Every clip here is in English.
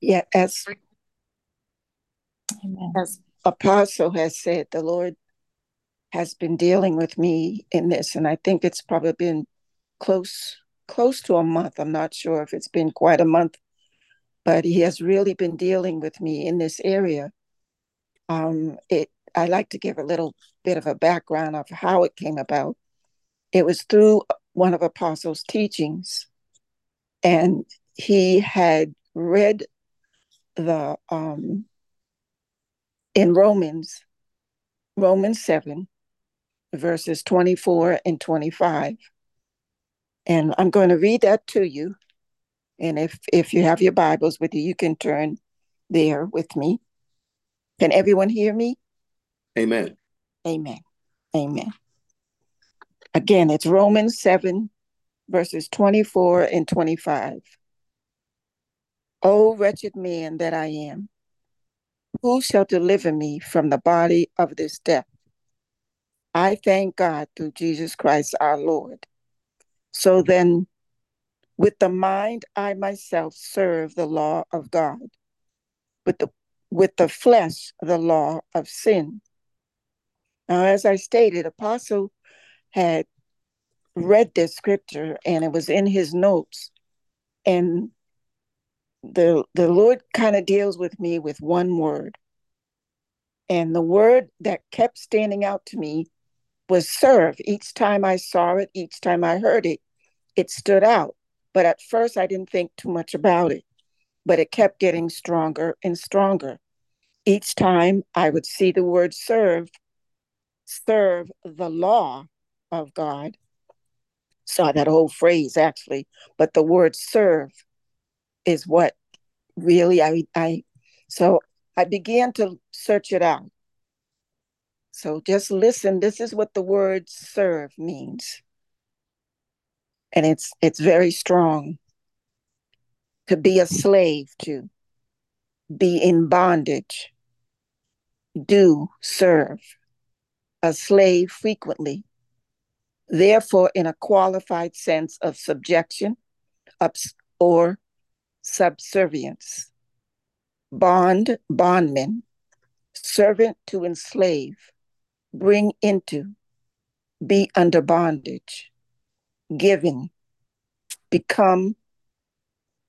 Yeah, as Amen. as Apostle has said, the Lord has been dealing with me in this, and I think it's probably been close close to a month. I'm not sure if it's been quite a month, but He has really been dealing with me in this area. Um, it I like to give a little bit of a background of how it came about. It was through one of Apostle's teachings, and he had read the um, in Romans, Romans 7, verses 24 and 25. And I'm going to read that to you. And if if you have your Bibles with you, you can turn there with me. Can everyone hear me? Amen. Amen. Amen. Again, it's Romans 7, verses 24 and 25. O wretched man that I am, who shall deliver me from the body of this death? I thank God through Jesus Christ our Lord. So then, with the mind, I myself serve the law of God, with the with the flesh, the law of sin. Now, as I stated, Apostle had read this scripture and it was in his notes. And the the Lord kind of deals with me with one word. And the word that kept standing out to me was serve. Each time I saw it, each time I heard it, it stood out. But at first I didn't think too much about it. But it kept getting stronger and stronger. Each time I would see the word serve, serve the law of God. Saw that whole phrase actually, but the word serve is what really I I so I began to search it out. So just listen. This is what the word serve means. And it's it's very strong. To be a slave to, be in bondage, do serve, a slave frequently, therefore in a qualified sense of subjection or subservience, bond, bondman, servant to enslave, bring into, be under bondage, given, become,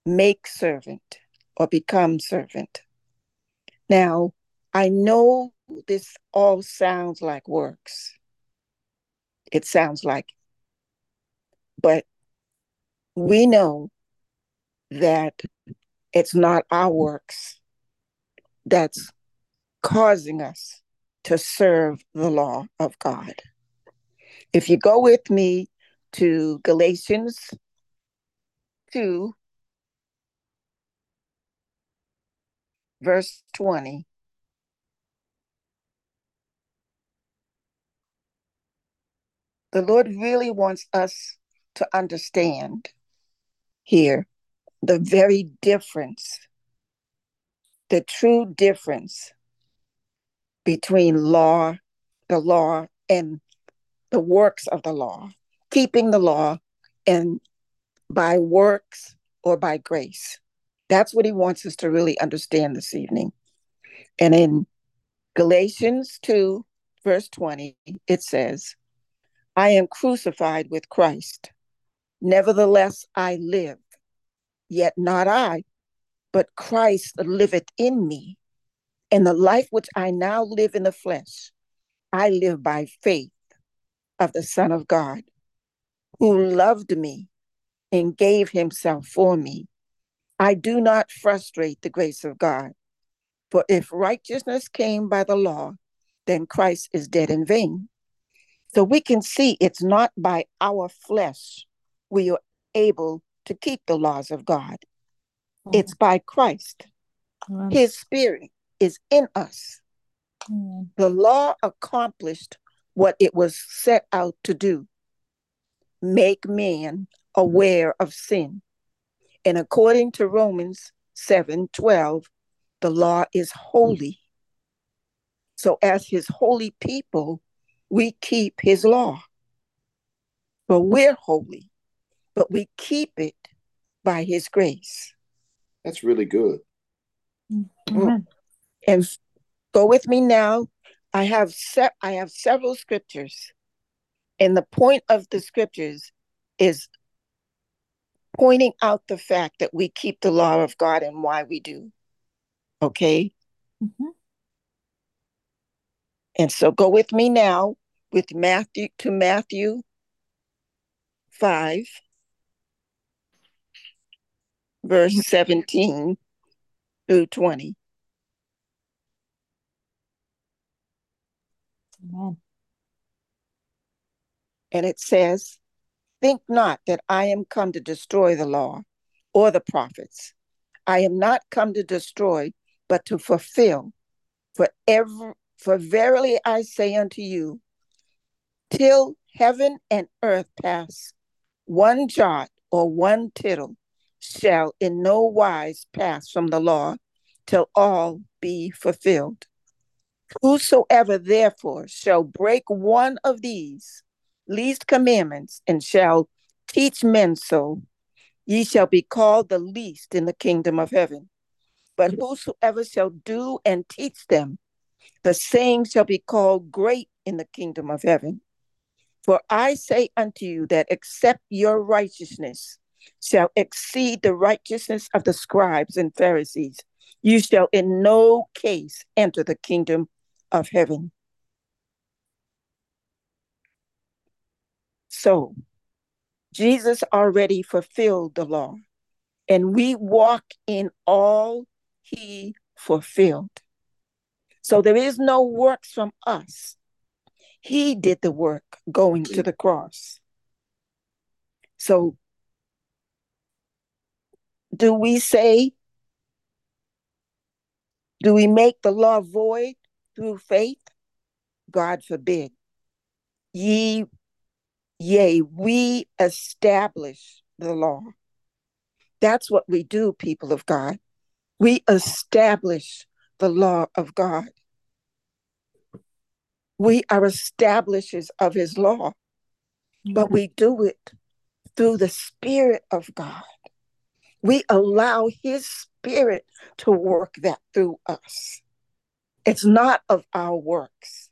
make servant, or become servant. Now, I know this all sounds like works. It sounds like, but we know that it's not our works that's causing us to serve the law of God. If you go with me to Galatians 2, verse 20. The Lord really wants us to understand here the very difference, the true difference between law, the law, and the works of the law, keeping the law, and by works or by grace. That's what he wants us to really understand this evening. And in Galatians 2, verse 20, it says, I am crucified with Christ. Nevertheless, I live. Yet not I, but Christ liveth in me. And the life which I now live in the flesh, I live by faith of the Son of God, who loved me and gave himself for me. I do not frustrate the grace of God. For if righteousness came by the law, then Christ is dead in vain. So we can see it's not by our flesh we are able to keep the laws of God. Mm. It's by Christ. Mm. His spirit is in us. Mm. The law accomplished what it was set out to do make man aware of sin. And according to Romans 7 12, the law is holy. So, as his holy people, we keep his law. But we're holy, but we keep it by his grace. That's really good. Amen. And go with me now. I have se- I have several scriptures. And the point of the scriptures is pointing out the fact that we keep the law of God and why we do. Okay? Mm-hmm. And so go with me now with Matthew to Matthew 5 verse 17 through 20. Amen. And it says, Think not that I am come to destroy the law or the prophets. I am not come to destroy, but to fulfill. For every for verily I say unto you, till heaven and earth pass, one jot or one tittle shall in no wise pass from the law till all be fulfilled. Whosoever therefore shall break one of these least commandments and shall teach men so, ye shall be called the least in the kingdom of heaven. But whosoever shall do and teach them, the same shall be called great in the kingdom of heaven. For I say unto you that except your righteousness shall exceed the righteousness of the scribes and Pharisees, you shall in no case enter the kingdom of heaven. So, Jesus already fulfilled the law, and we walk in all he fulfilled. So there is no works from us. He did the work going to the cross. So do we say, do we make the law void through faith? God forbid. Ye, yea, we establish the law. That's what we do, people of God. We establish the law of God. We are establishers of his law, but we do it through the Spirit of God. We allow his Spirit to work that through us. It's not of our works,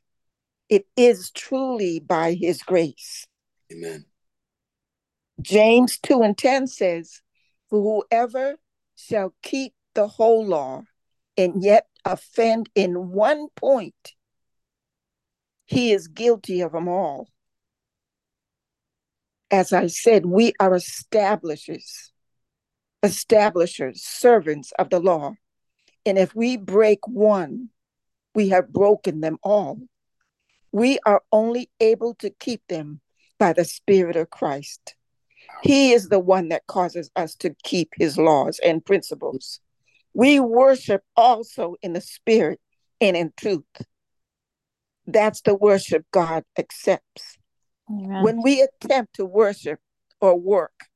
it is truly by his grace. Amen. James 2 and 10 says, For whoever shall keep the whole law and yet offend in one point, he is guilty of them all. As I said, we are establishers, establishers, servants of the law. And if we break one, we have broken them all. We are only able to keep them by the Spirit of Christ. He is the one that causes us to keep his laws and principles. We worship also in the Spirit and in truth. That's the worship God accepts. Amen. When we attempt to worship or work,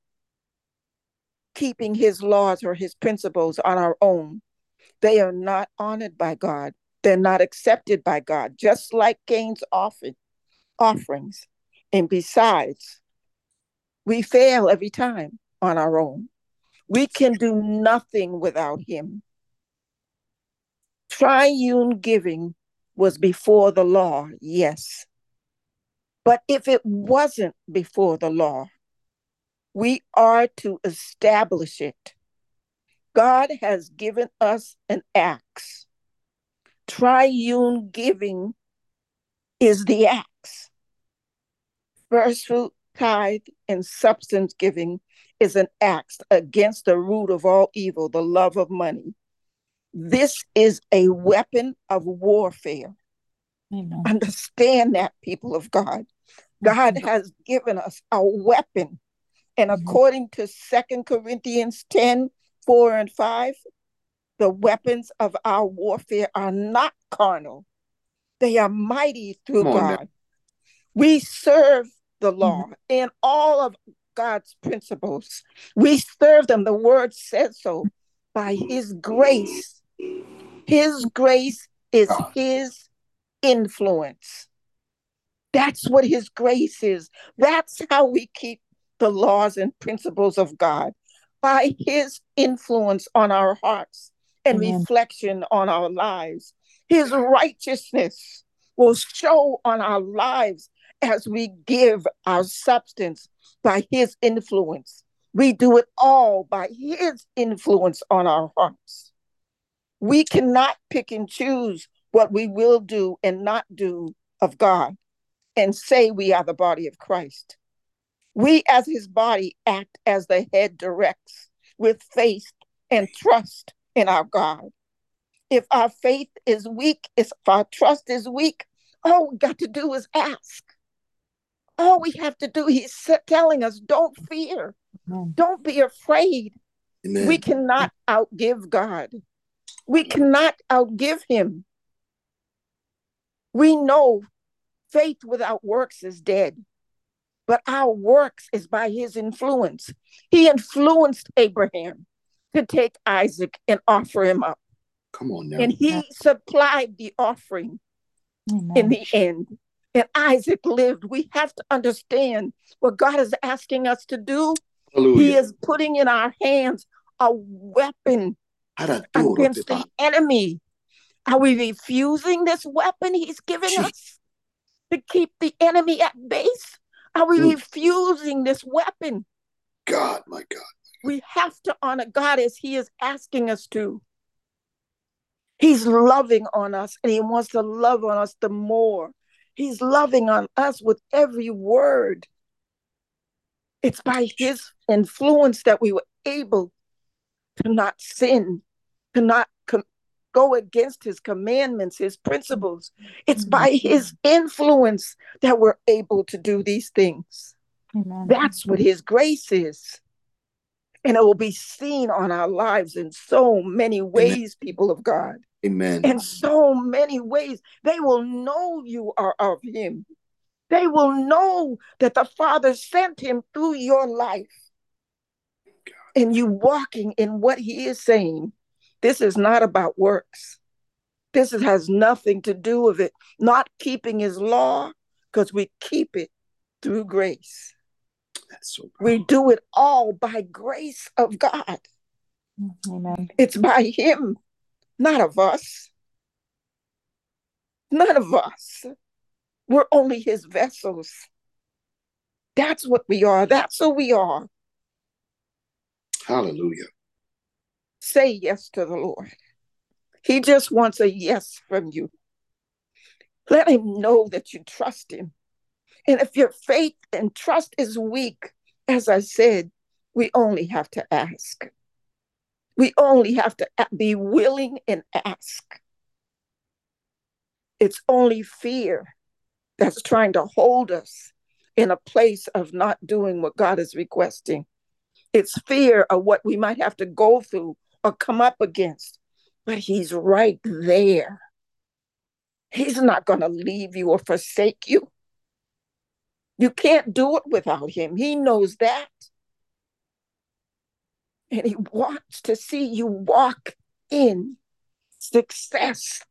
keeping his laws or his principles on our own, they are not honored by God. They're not accepted by God, just like Cain's offering, offerings. And besides, we fail every time on our own. We can do nothing without him. Triune giving was before the law, yes. But if it wasn't before the law, we are to establish it. God has given us an axe. Triune giving is the axe. First fruit, tithe, and substance giving is an axe against the root of all evil, the love of money. This is a weapon of warfare. Amen. Understand that, people of God. God has given us a weapon. And mm-hmm. according to Second Corinthians 10 4 and 5, the weapons of our warfare are not carnal, they are mighty through God. We serve the law mm-hmm. and all of God's principles. We serve them. The word says so by his grace. His grace is his influence. That's what his grace is. That's how we keep the laws and principles of God by his influence on our hearts and Amen. reflection on our lives. His righteousness will show on our lives as we give our substance by his influence. We do it all by his influence on our hearts. We cannot pick and choose what we will do and not do of God and say we are the body of Christ. We, as his body, act as the head directs with faith and trust in our God. If our faith is weak, if our trust is weak, all we got to do is ask. All we have to do, he's telling us, don't fear, don't be afraid. Amen. We cannot outgive God. We cannot outgive him. We know faith without works is dead, but our works is by his influence. He influenced Abraham to take Isaac and offer him up. Come on now. And he supplied the offering Amen. in the end. And Isaac lived. We have to understand what God is asking us to do. Hallelujah. He is putting in our hands a weapon against the enemy. Are we refusing this weapon he's giving us to keep the enemy at base? Are we mm. refusing this weapon? God, my God. We have to honor God as He is asking us to. He's loving on us and He wants to love on us the more. He's loving on us with every word. It's by His influence that we were able to not sin, to not go against His commandments, His principles. It's by mm-hmm. His influence that we're able to do these things. Amen. That's what His grace is. And it will be seen on our lives in so many ways, Amen. people of God. Amen. In so many ways. They will know you are of Him. They will know that the Father sent Him through your life. God. And you walking in what He is saying. This is not about works. This has nothing to do with it. Not keeping His law, because we keep it through grace. That's so we do it all by grace of God. Amen. It's by Him, not of us. None of us. We're only His vessels. That's what we are. That's who we are. Hallelujah. Say yes to the Lord. He just wants a yes from you. Let him know that you trust him. And if your faith and trust is weak, as I said, we only have to ask. We only have to be willing and ask. It's only fear that's trying to hold us in a place of not doing what God is requesting. It's fear of what we might have to go through or come up against. But He's right there. He's not going to leave you or forsake you. You can't do it without him. He knows that. And he wants to see you walk in success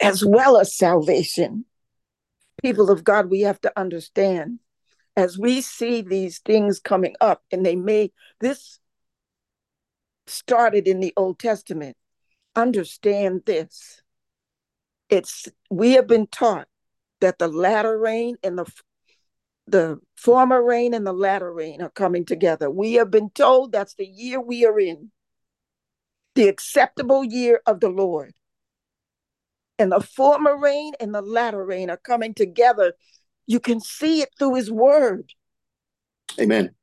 as well as salvation. People of God, we have to understand as we see these things coming up, and they may, this started in the Old Testament. Understand this. It's we have been taught that the latter rain and the the former rain and the latter rain are coming together. We have been told that's the year we are in, the acceptable year of the Lord. And the former rain and the latter rain are coming together. You can see it through his word. Amen.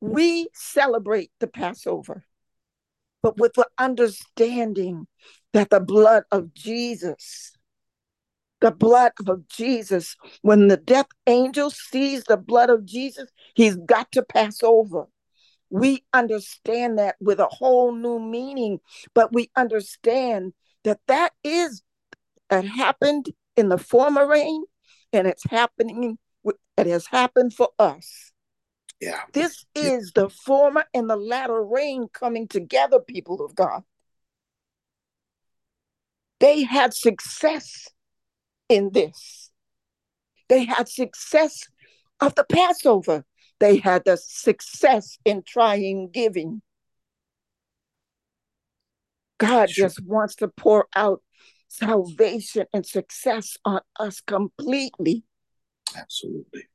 We celebrate the Passover, but with the understanding that the blood of Jesus the blood of Jesus. When the death angel sees the blood of Jesus, he's got to pass over. We understand that with a whole new meaning, but we understand that that is that happened in the former rain, and it's happening. It has happened for us. Yeah. This is the former and the latter rain coming together, people of God. They had success in this. They had success of the Passover. They had the success in triune giving. God Sure. just wants to pour out salvation and success on us completely. Absolutely.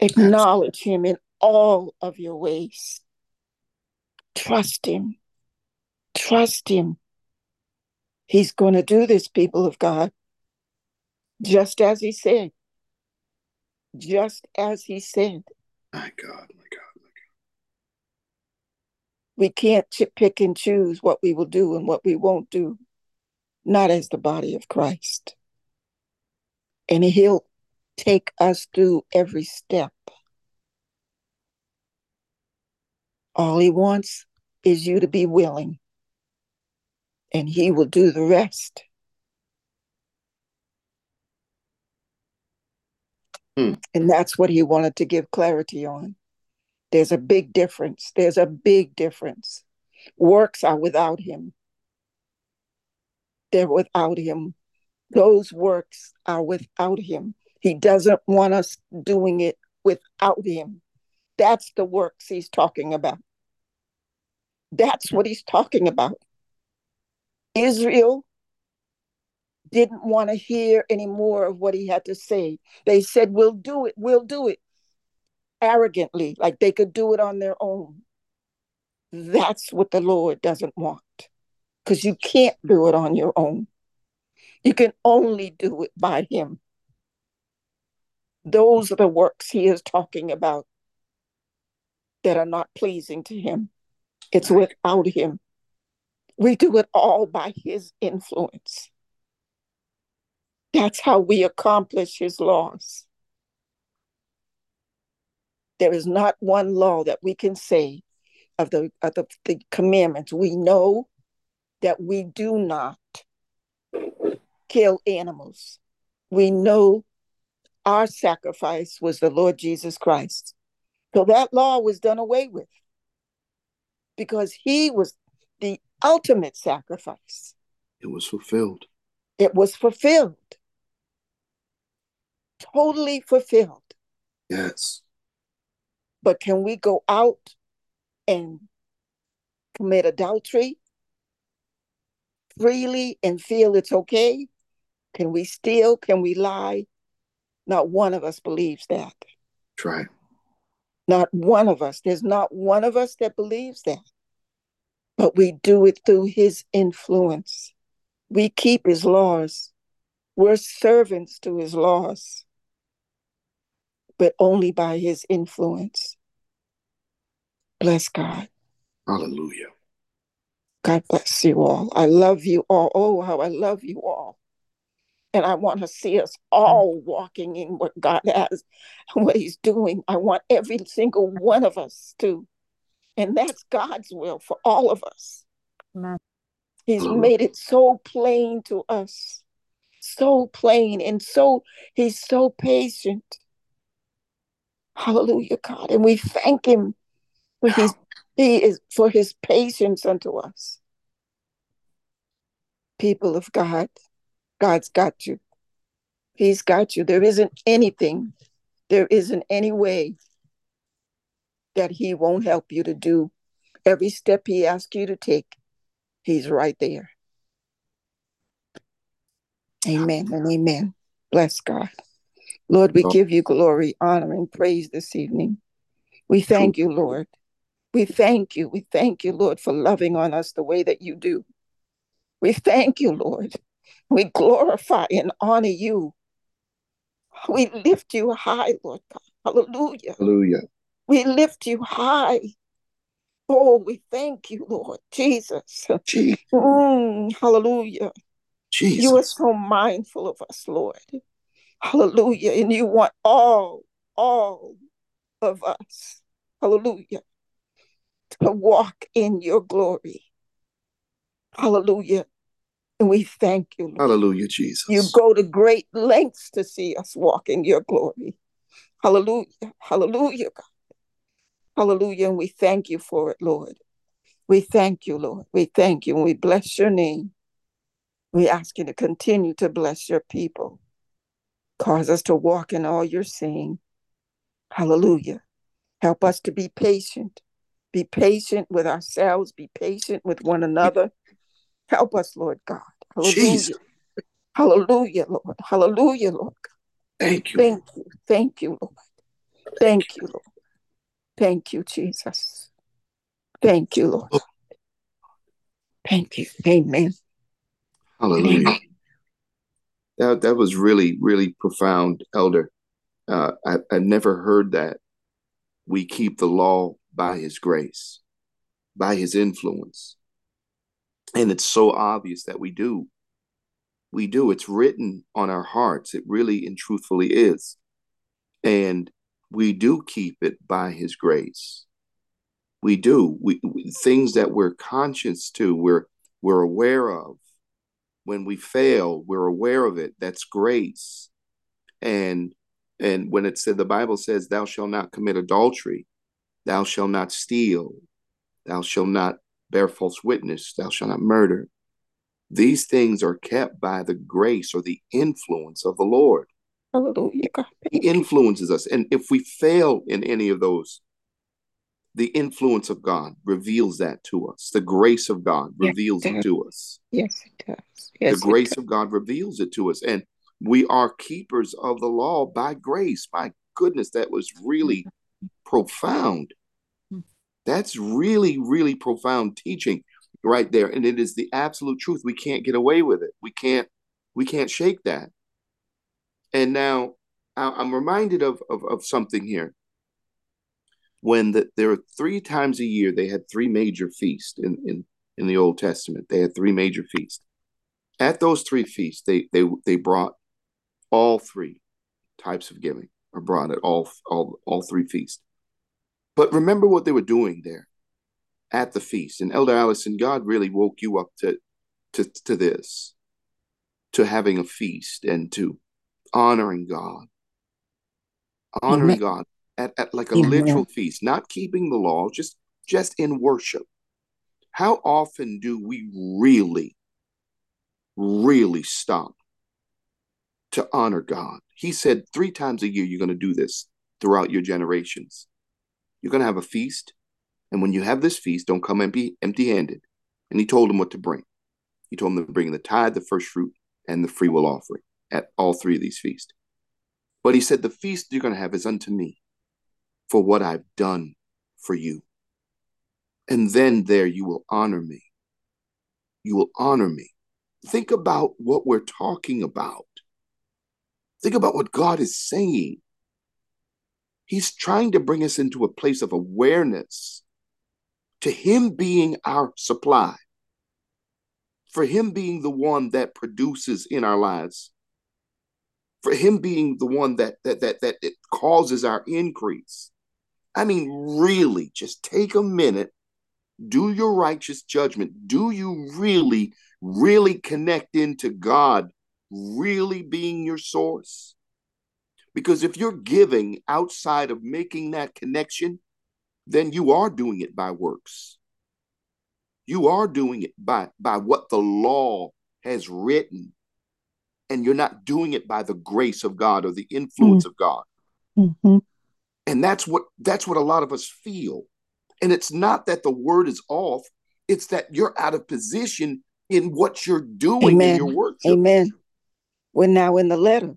Acknowledge Him in all of your ways. Trust Him. Trust Him. He's going to do this, people of God, just as He said. Just as He said. My God, my God, my God. We can't pick and choose what we will do and what we won't do, not as the body of Christ. And He'll take us through every step. All He wants is you to be willing, and He will do the rest. Hmm. And that's what He wanted to give clarity on. There's a big difference. There's a big difference. Works are without Him. They're without Him. Those works are without Him. He doesn't want us doing it without Him. That's the works He's talking about. That's what He's talking about. Israel didn't want to hear any more of what He had to say. They said, We'll do it, we'll do it arrogantly, like they could do it on their own. That's what the Lord doesn't want because you can't do it on your own. You can only do it by Him. Those are the works He is talking about that are not pleasing to Him. It's without Him. We do it all by His influence. That's how we accomplish His laws. There is not one law that we can say of the of the, the commandments. We know that we do not kill animals. We know our sacrifice was the Lord Jesus Christ. So that law was done away with because he was the ultimate sacrifice. It was fulfilled. It was fulfilled, totally fulfilled. Yes. But can we go out and commit adultery freely and feel it's okay? Can we steal? Can we lie? Not one of us believes that. Try. Not one of us. There's not one of us that believes that. But we do it through his influence. We keep his laws. We're servants to his laws, but only by his influence. Bless God. Hallelujah. God bless you all. I love you all. Oh, how I love you all. And I want to see us mm-hmm. all walking in what God has, what He's doing. I want every single one of us to. And that's God's will for all of us. Amen. He's Hallelujah. made it so plain to us, so plain, and so He's so patient. Hallelujah, God. And we thank Him for His He is for His patience unto us. People of God, God's got you. He's got you. There isn't anything, there isn't any way that He won't help you to do. Every step He asks you to take, He's right there. Amen and amen. Bless God. Lord, we give you glory, honor, and praise this evening. We thank you, Lord. We thank you. We thank you, Lord, for loving on us the way that you do. We thank you, Lord. We glorify and honor you. We lift you high, Lord God. Hallelujah. Hallelujah. We lift you high. Oh, we thank you, Lord Jesus. Je- Mm, hallelujah. You are so mindful of us, Lord. Hallelujah. And you want all, all of us, hallelujah, to walk in your glory. Hallelujah. And we thank you, Lord. Hallelujah, Jesus. You go to great lengths to see us walk in your glory. Hallelujah. Hallelujah. God. Hallelujah. And we thank you for it, Lord. We thank you, Lord. We thank you and we bless your name. We ask you to continue to bless your people. Cause us to walk in all you're saying. Hallelujah. Help us to be patient. Be patient with ourselves. Be patient with one another. Help us, Lord God. Hallelujah. Jesus. Hallelujah, Lord. Hallelujah, Lord. Thank you. Thank you. Thank you, Lord. Thank you, Lord. Thank you, Jesus. Thank you, Lord. Thank you. Amen. Hallelujah. That that was really really profound, Elder. Uh, I I never heard that. We keep the law by His grace, by His influence, and it's so obvious that we do. We do. It's written on our hearts. It really and truthfully is, and we do keep it by His grace. We do. We, we things that we're conscious to. We're we're aware of when we fail we're aware of it that's grace and and when it said the bible says thou shalt not commit adultery thou shalt not steal thou shalt not bear false witness thou shalt not murder these things are kept by the grace or the influence of the lord Hallelujah, he influences us and if we fail in any of those the influence of god reveals that to us the grace of god Yes, reveals it it to us Yes, it does. Yes, the grace of God reveals it to us. And we are keepers of the law by grace. My goodness, that was really mm-hmm. profound. That's really, really profound teaching right there. And it is the absolute truth. We can't get away with it. We can't, we can't shake that. And now I'm reminded of, of, of something here. When the, there are three times a year, they had three major feasts in, in, in the Old Testament. They had three major feasts. At those three feasts, they they they brought all three types of giving are brought at all all all three feasts. But remember what they were doing there at the feast. And Elder Allison, God really woke you up to to to this, to having a feast and to honoring God, honoring Amen. God at, at like a Amen. literal feast, not keeping the law, just just in worship. How often do we really, really stop to honor God? He said three times a year you're going to do this throughout your generations. You're going to have a feast, and when you have this feast, don't come empty empty-handed. And he told them what to bring. He told them to bring the tithe, the first fruit, and the free will offering at all three of these feasts. But he said, The feast you're going to have is unto me for what I've done for you. And then there you will honor me. You will honor me. Think about what we're talking about. Think about what God is saying. He's trying to bring us into a place of awareness to Him being our supply, for Him being the one that produces in our lives, for Him being the one that that that that it causes our increase. I mean, really, just take a minute, do your righteous judgment. Do you really, really connect into God, really being your source? Because if you're giving outside of making that connection, then you are doing it by works. You are doing it by, by what the law has written. And you're not doing it by the grace of God or the influence of God. Mm-hmm. And that's what that's what a lot of us feel. And it's not that the word is off, it's that you're out of position in what you're doing in your worship. Amen. We're now in the letter.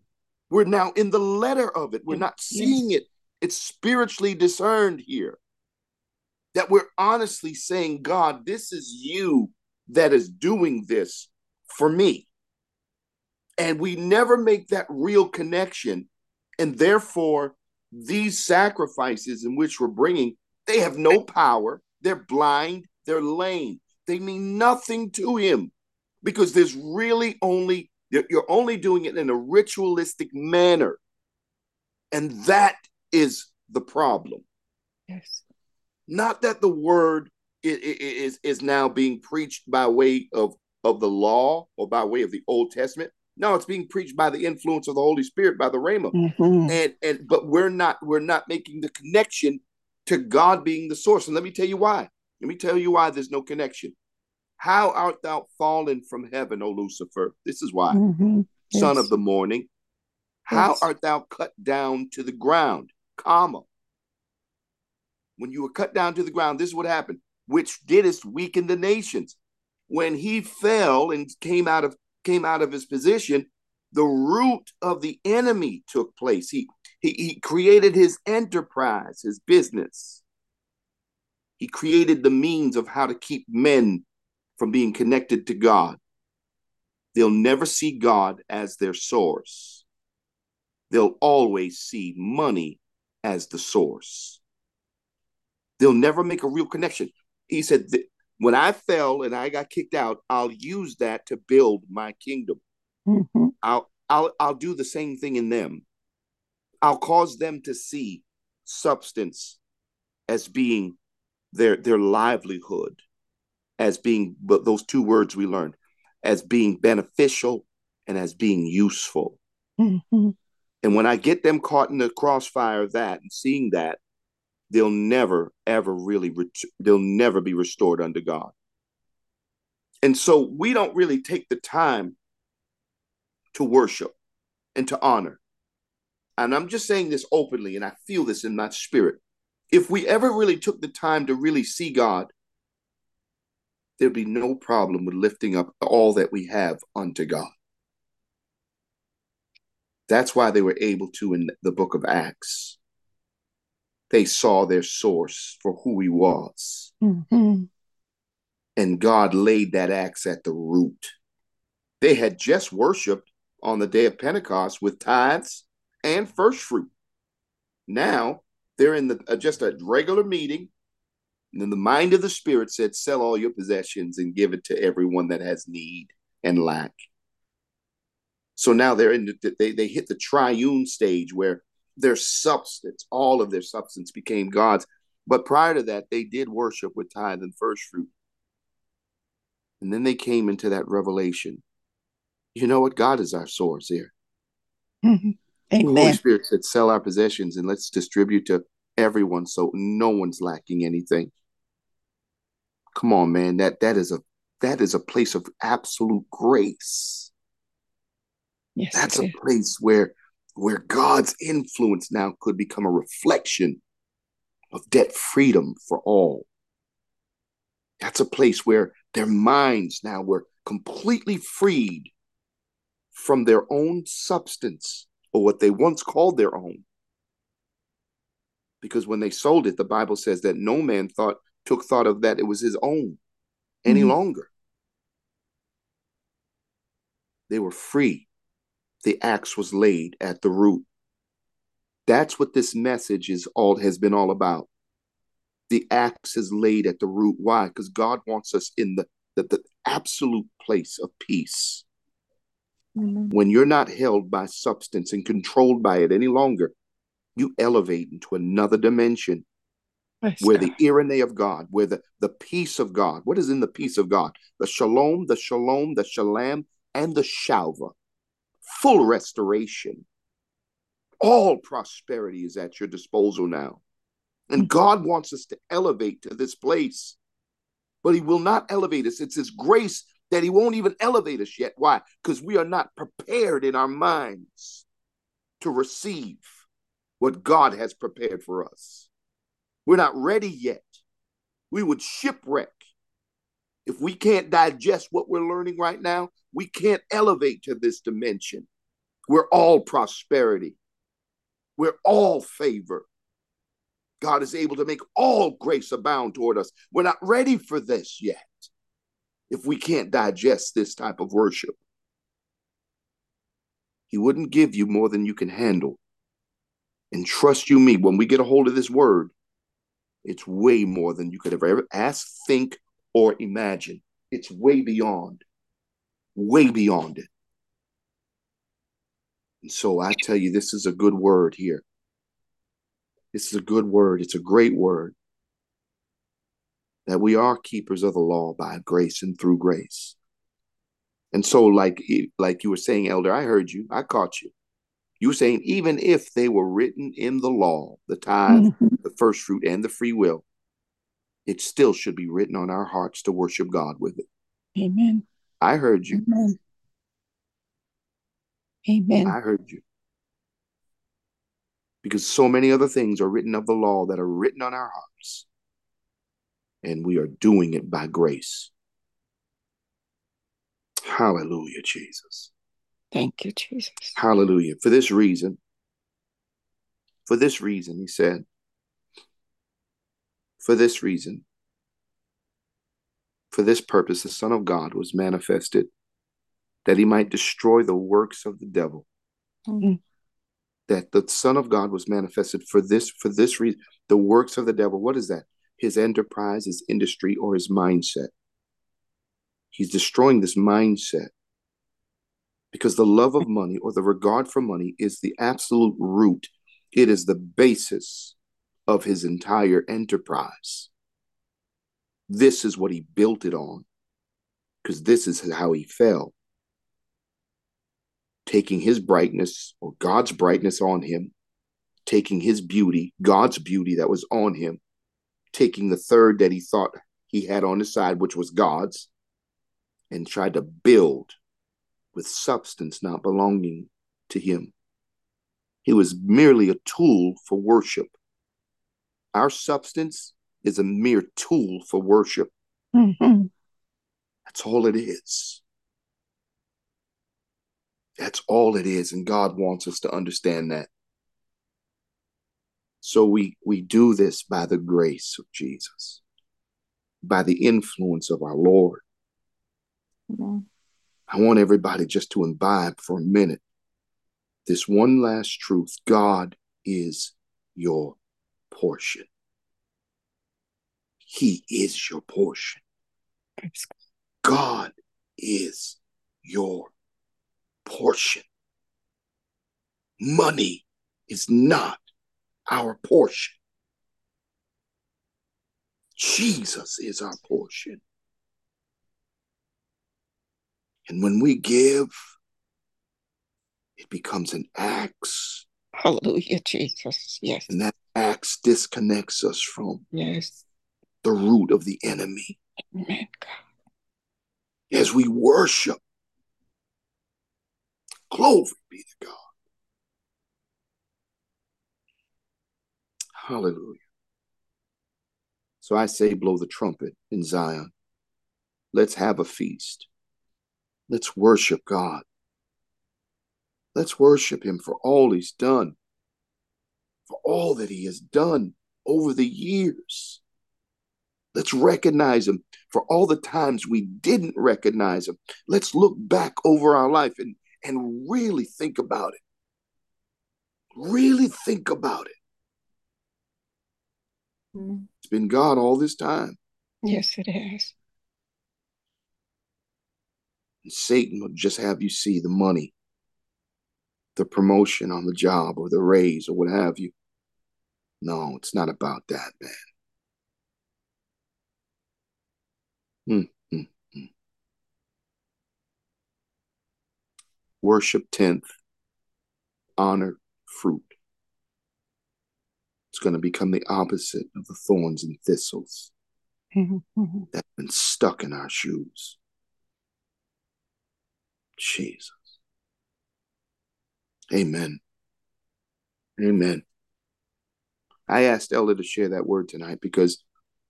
We're now in the letter of it. We're not seeing it. It's spiritually discerned here. That we're honestly saying, God, this is you that is doing this for me. And we never make that real connection. And therefore, these sacrifices in which we're bringing, they have no power. They're blind. They're lame. They mean nothing to him because there's really only, you're only doing it in a ritualistic manner. And that is the problem. Yes. Not that the word is, is now being preached by way of, of the law or by way of the Old Testament. No, it's being preached by the influence of the Holy Spirit, by the Rhema. Mm-hmm. And and but we're not we're not making the connection to God being the source. And let me tell you why. Let me tell you why there's no connection. How art thou fallen from heaven, O Lucifer? This is why, Mm-hmm. son Yes. of the morning. How Yes. art thou cut down to the ground? Comma. When you were cut down to the ground, this is what happened. Which didst weaken the nations. when he fell and came out of came out of his position, the root of the enemy took place. He he, he created his enterprise, his business. He created the means of how to keep men from being connected to God. They'll never see God as their source. They'll always see money as the source. They'll never make a real connection. He said, When I fell and I got kicked out, I'll use that to build my kingdom. Mm-hmm. I'll, I'll, I'll do the same thing in them. I'll cause them to see substance as being their, their livelihood, as being but those two words we learned, as being beneficial and as being useful. Mm-hmm. And when I get them caught in the crossfire of that and seeing that, they'll never ever really ret- they'll never be restored unto God. And so we don't really take the time to worship and to honor. And I'm just saying this openly, and I feel this in my spirit. If we ever really took the time to really see God, there'd be no problem with lifting up all that we have unto God. That's why they were able to in the book of Acts. They saw their source for who he was. Mm-hmm. And God laid that axe at the root. They had just worshiped on the day of Pentecost with tithes and first fruit. Now they're in the uh, just a regular meeting. And then the mind of the Spirit said, Sell all your possessions and give it to everyone that has need and lack. So now they're in the, they they hit the triune stage where their substance, all of their substance became God's. But prior to that, they did worship with tithe and first fruit. And then they came into that revelation. You know what? God is our source here. Mm-hmm. Amen. Holy Spirit said, sell our possessions and let's distribute to everyone so no one's lacking anything. Come on, man. That that is a that is a place of absolute grace. Yes, That's a place where where God's influence now could become a reflection of debt freedom for all. That's a place where their minds now were completely freed from their own substance or what they once called their own. Because when they sold it, the Bible says that no man thought took thought of that it was his own any mm-hmm. longer. They were free the axe was laid at the root. That's what this message is all has been all about. The axe is laid at the root. Why? Because God wants us in the, the, the absolute place of peace. Mm-hmm. When you're not held by substance and controlled by it any longer, you elevate into another dimension where the eirene of God, where the, the peace of God, what is in the peace of God? The shalom, the shalom, the shalom, and the shalva full restoration. All prosperity is at your disposal now. And mm. God wants us to elevate to this place, but He will not elevate us. It's His grace that He won't even elevate us yet. Why? Because we are not prepared in our minds to receive what God has prepared for us. We're not ready yet. We would shipwreck if we can't digest what we're learning right now, we can't elevate to this dimension. We're all prosperity. We're all favor. God is able to make all grace abound toward us. We're not ready for this yet if we can't digest this type of worship. He wouldn't give you more than you can handle. And trust you me, when we get a hold of this word, it's way more than you could ever ask, think, or imagine. It's way beyond, way beyond it. And so I tell you, this is a good word here. This is a good word. It's a great word. That we are keepers of the law by grace and through grace. And so, like like you were saying, Elder, I heard you. I caught you. You were saying even if they were written in the law, the tithe, mm-hmm. the first fruit, and the free will, it still should be written on our hearts to worship God with it. Amen. I heard you. Amen. Amen. I heard you. Because so many other things are written of the law that are written on our hearts. And we are doing it by grace. Hallelujah, Jesus. Thank you, Jesus. Hallelujah. For this reason, for this reason, he said, for this reason, for this purpose, the Son of God was manifested that he might destroy the works of the devil. Mhm. That the Son of God was manifested for this, for this reason, the works of the devil. What is that? His enterprise, his industry, or his mindset. He's destroying this mindset because the love of money or the regard for money is the absolute root. It is the basis of his entire enterprise. This is what he built it on because this is how he fell. Taking his brightness or God's brightness on him, taking his beauty, God's beauty that was on him, taking the third that he thought he had on his side, which was God's, and tried to build with substance not belonging to him. He was merely a tool for worship. Our substance is a mere tool for worship. Mhm. That's all it is. That's all it is. And God wants us to understand that. So we, we do this by the grace of Jesus, by the influence of our Lord. Amen. I want everybody just to imbibe for a minute this one last truth God is your portion. He is your portion. God. Is your portion. Money is not our portion. Jesus is our portion. And when we give, it becomes an axe, Hallelujah, Jesus. Yes. and that axe disconnects us from Yes. the root of the enemy. Amen. God. As we worship, glory be to God. Hallelujah. So I say, blow the trumpet in Zion. Let's have a feast. Let's worship God. Let's worship Him for all He's done, for all that He has done over the years. Let's recognize Him for all the times we didn't recognize Him. Let's look back over our life and, and really think about it. Really think about it. Mhm. It's been God all this time. Yes, it has. And Satan will just have you see the money, the promotion on the job or the raise or what have you. No, it's not about that, man. Hmm, hmm, hmm. Worship 10th, honor fruit. It's going to become the opposite of the thorns and thistles Mhm. Mhm. that have been stuck in our shoes. Jesus. Amen. Amen. I asked Ella to share that word tonight because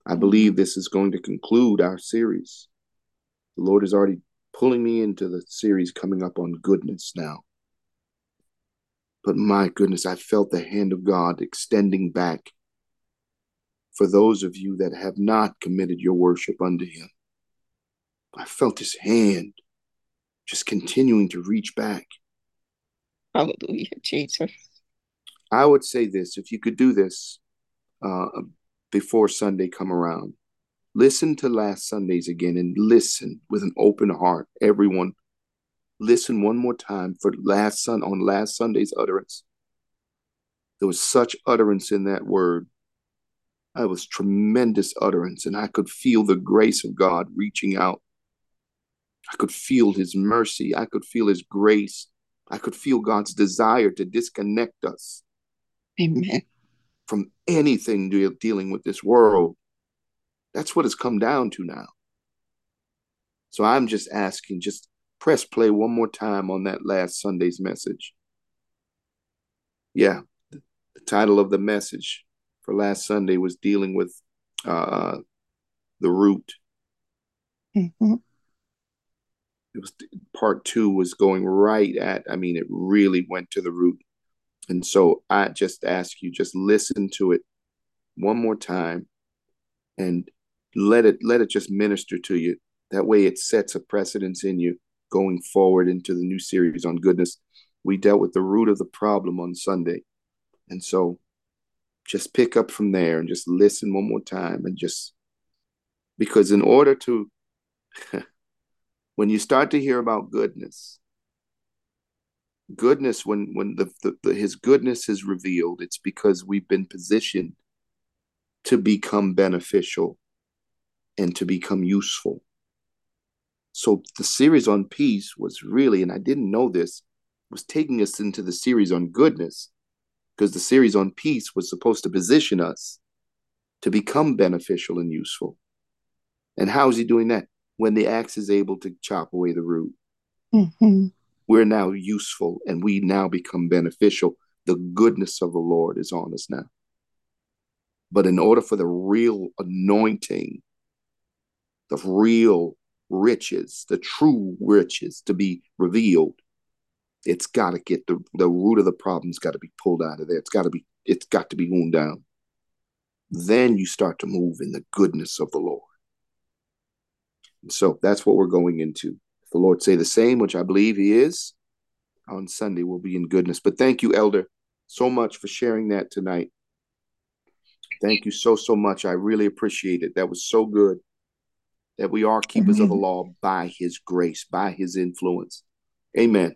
I believe this is going to conclude our series. The Lord is already pulling me into the series coming up on goodness now. But my goodness, I felt the hand of God extending back for those of you that have not committed your worship unto Him. I felt His hand just continuing to reach back. Hallelujah, Jesus. I would say this if you could do this uh, before Sunday come around, listen to last Sundays again and listen with an open heart. Everyone, listen one more time for last Sun on last Sunday's utterance. There was such utterance in that word. It was tremendous utterance, and I could feel the grace of God reaching out. I could feel His mercy. I could feel His grace. I could feel God's desire to disconnect us Amen. from anything de- dealing with this world. That's what it's come down to now. So I'm just asking, just press play one more time on that last Sunday's message. Yeah, the title of the message for last Sunday was dealing with uh, the root. Mhm. It was part two was going right at, I mean, it really went to the root. And so I just ask you, just listen to it one more time and let it let it just minister to you. That way it sets a precedence in you going forward into the new series on goodness. We dealt with the root of the problem on Sunday. And so just pick up from there and just listen one more time and just because in order to when you start to hear about goodness goodness when when the, the, the, his goodness is revealed it's because we've been positioned to become beneficial and to become useful. So the series on peace was really and i didn't know this was taking us into the series on goodness because the series on peace was supposed to position us to become beneficial and useful. And how is he doing that when the axe is able to chop away the root. Mm-hmm. We're now useful and we now become beneficial. The goodness of the Lord is on us now. But in order for the real anointing, the real riches, the true riches to be revealed, it's got to get the, the root of the problem's got to be pulled out of there. It's got to be, it's got to be wound down. Then you start to move in the goodness of the Lord. So that's what we're going into. If the Lord say the same, which I believe He is, on Sunday we'll be in goodness. But thank you, Elder, so much for sharing that tonight. Thank you so, so much. I really appreciate it. That was so good that we are keepers Amen. of the law by His grace, by His influence. Amen. Amen.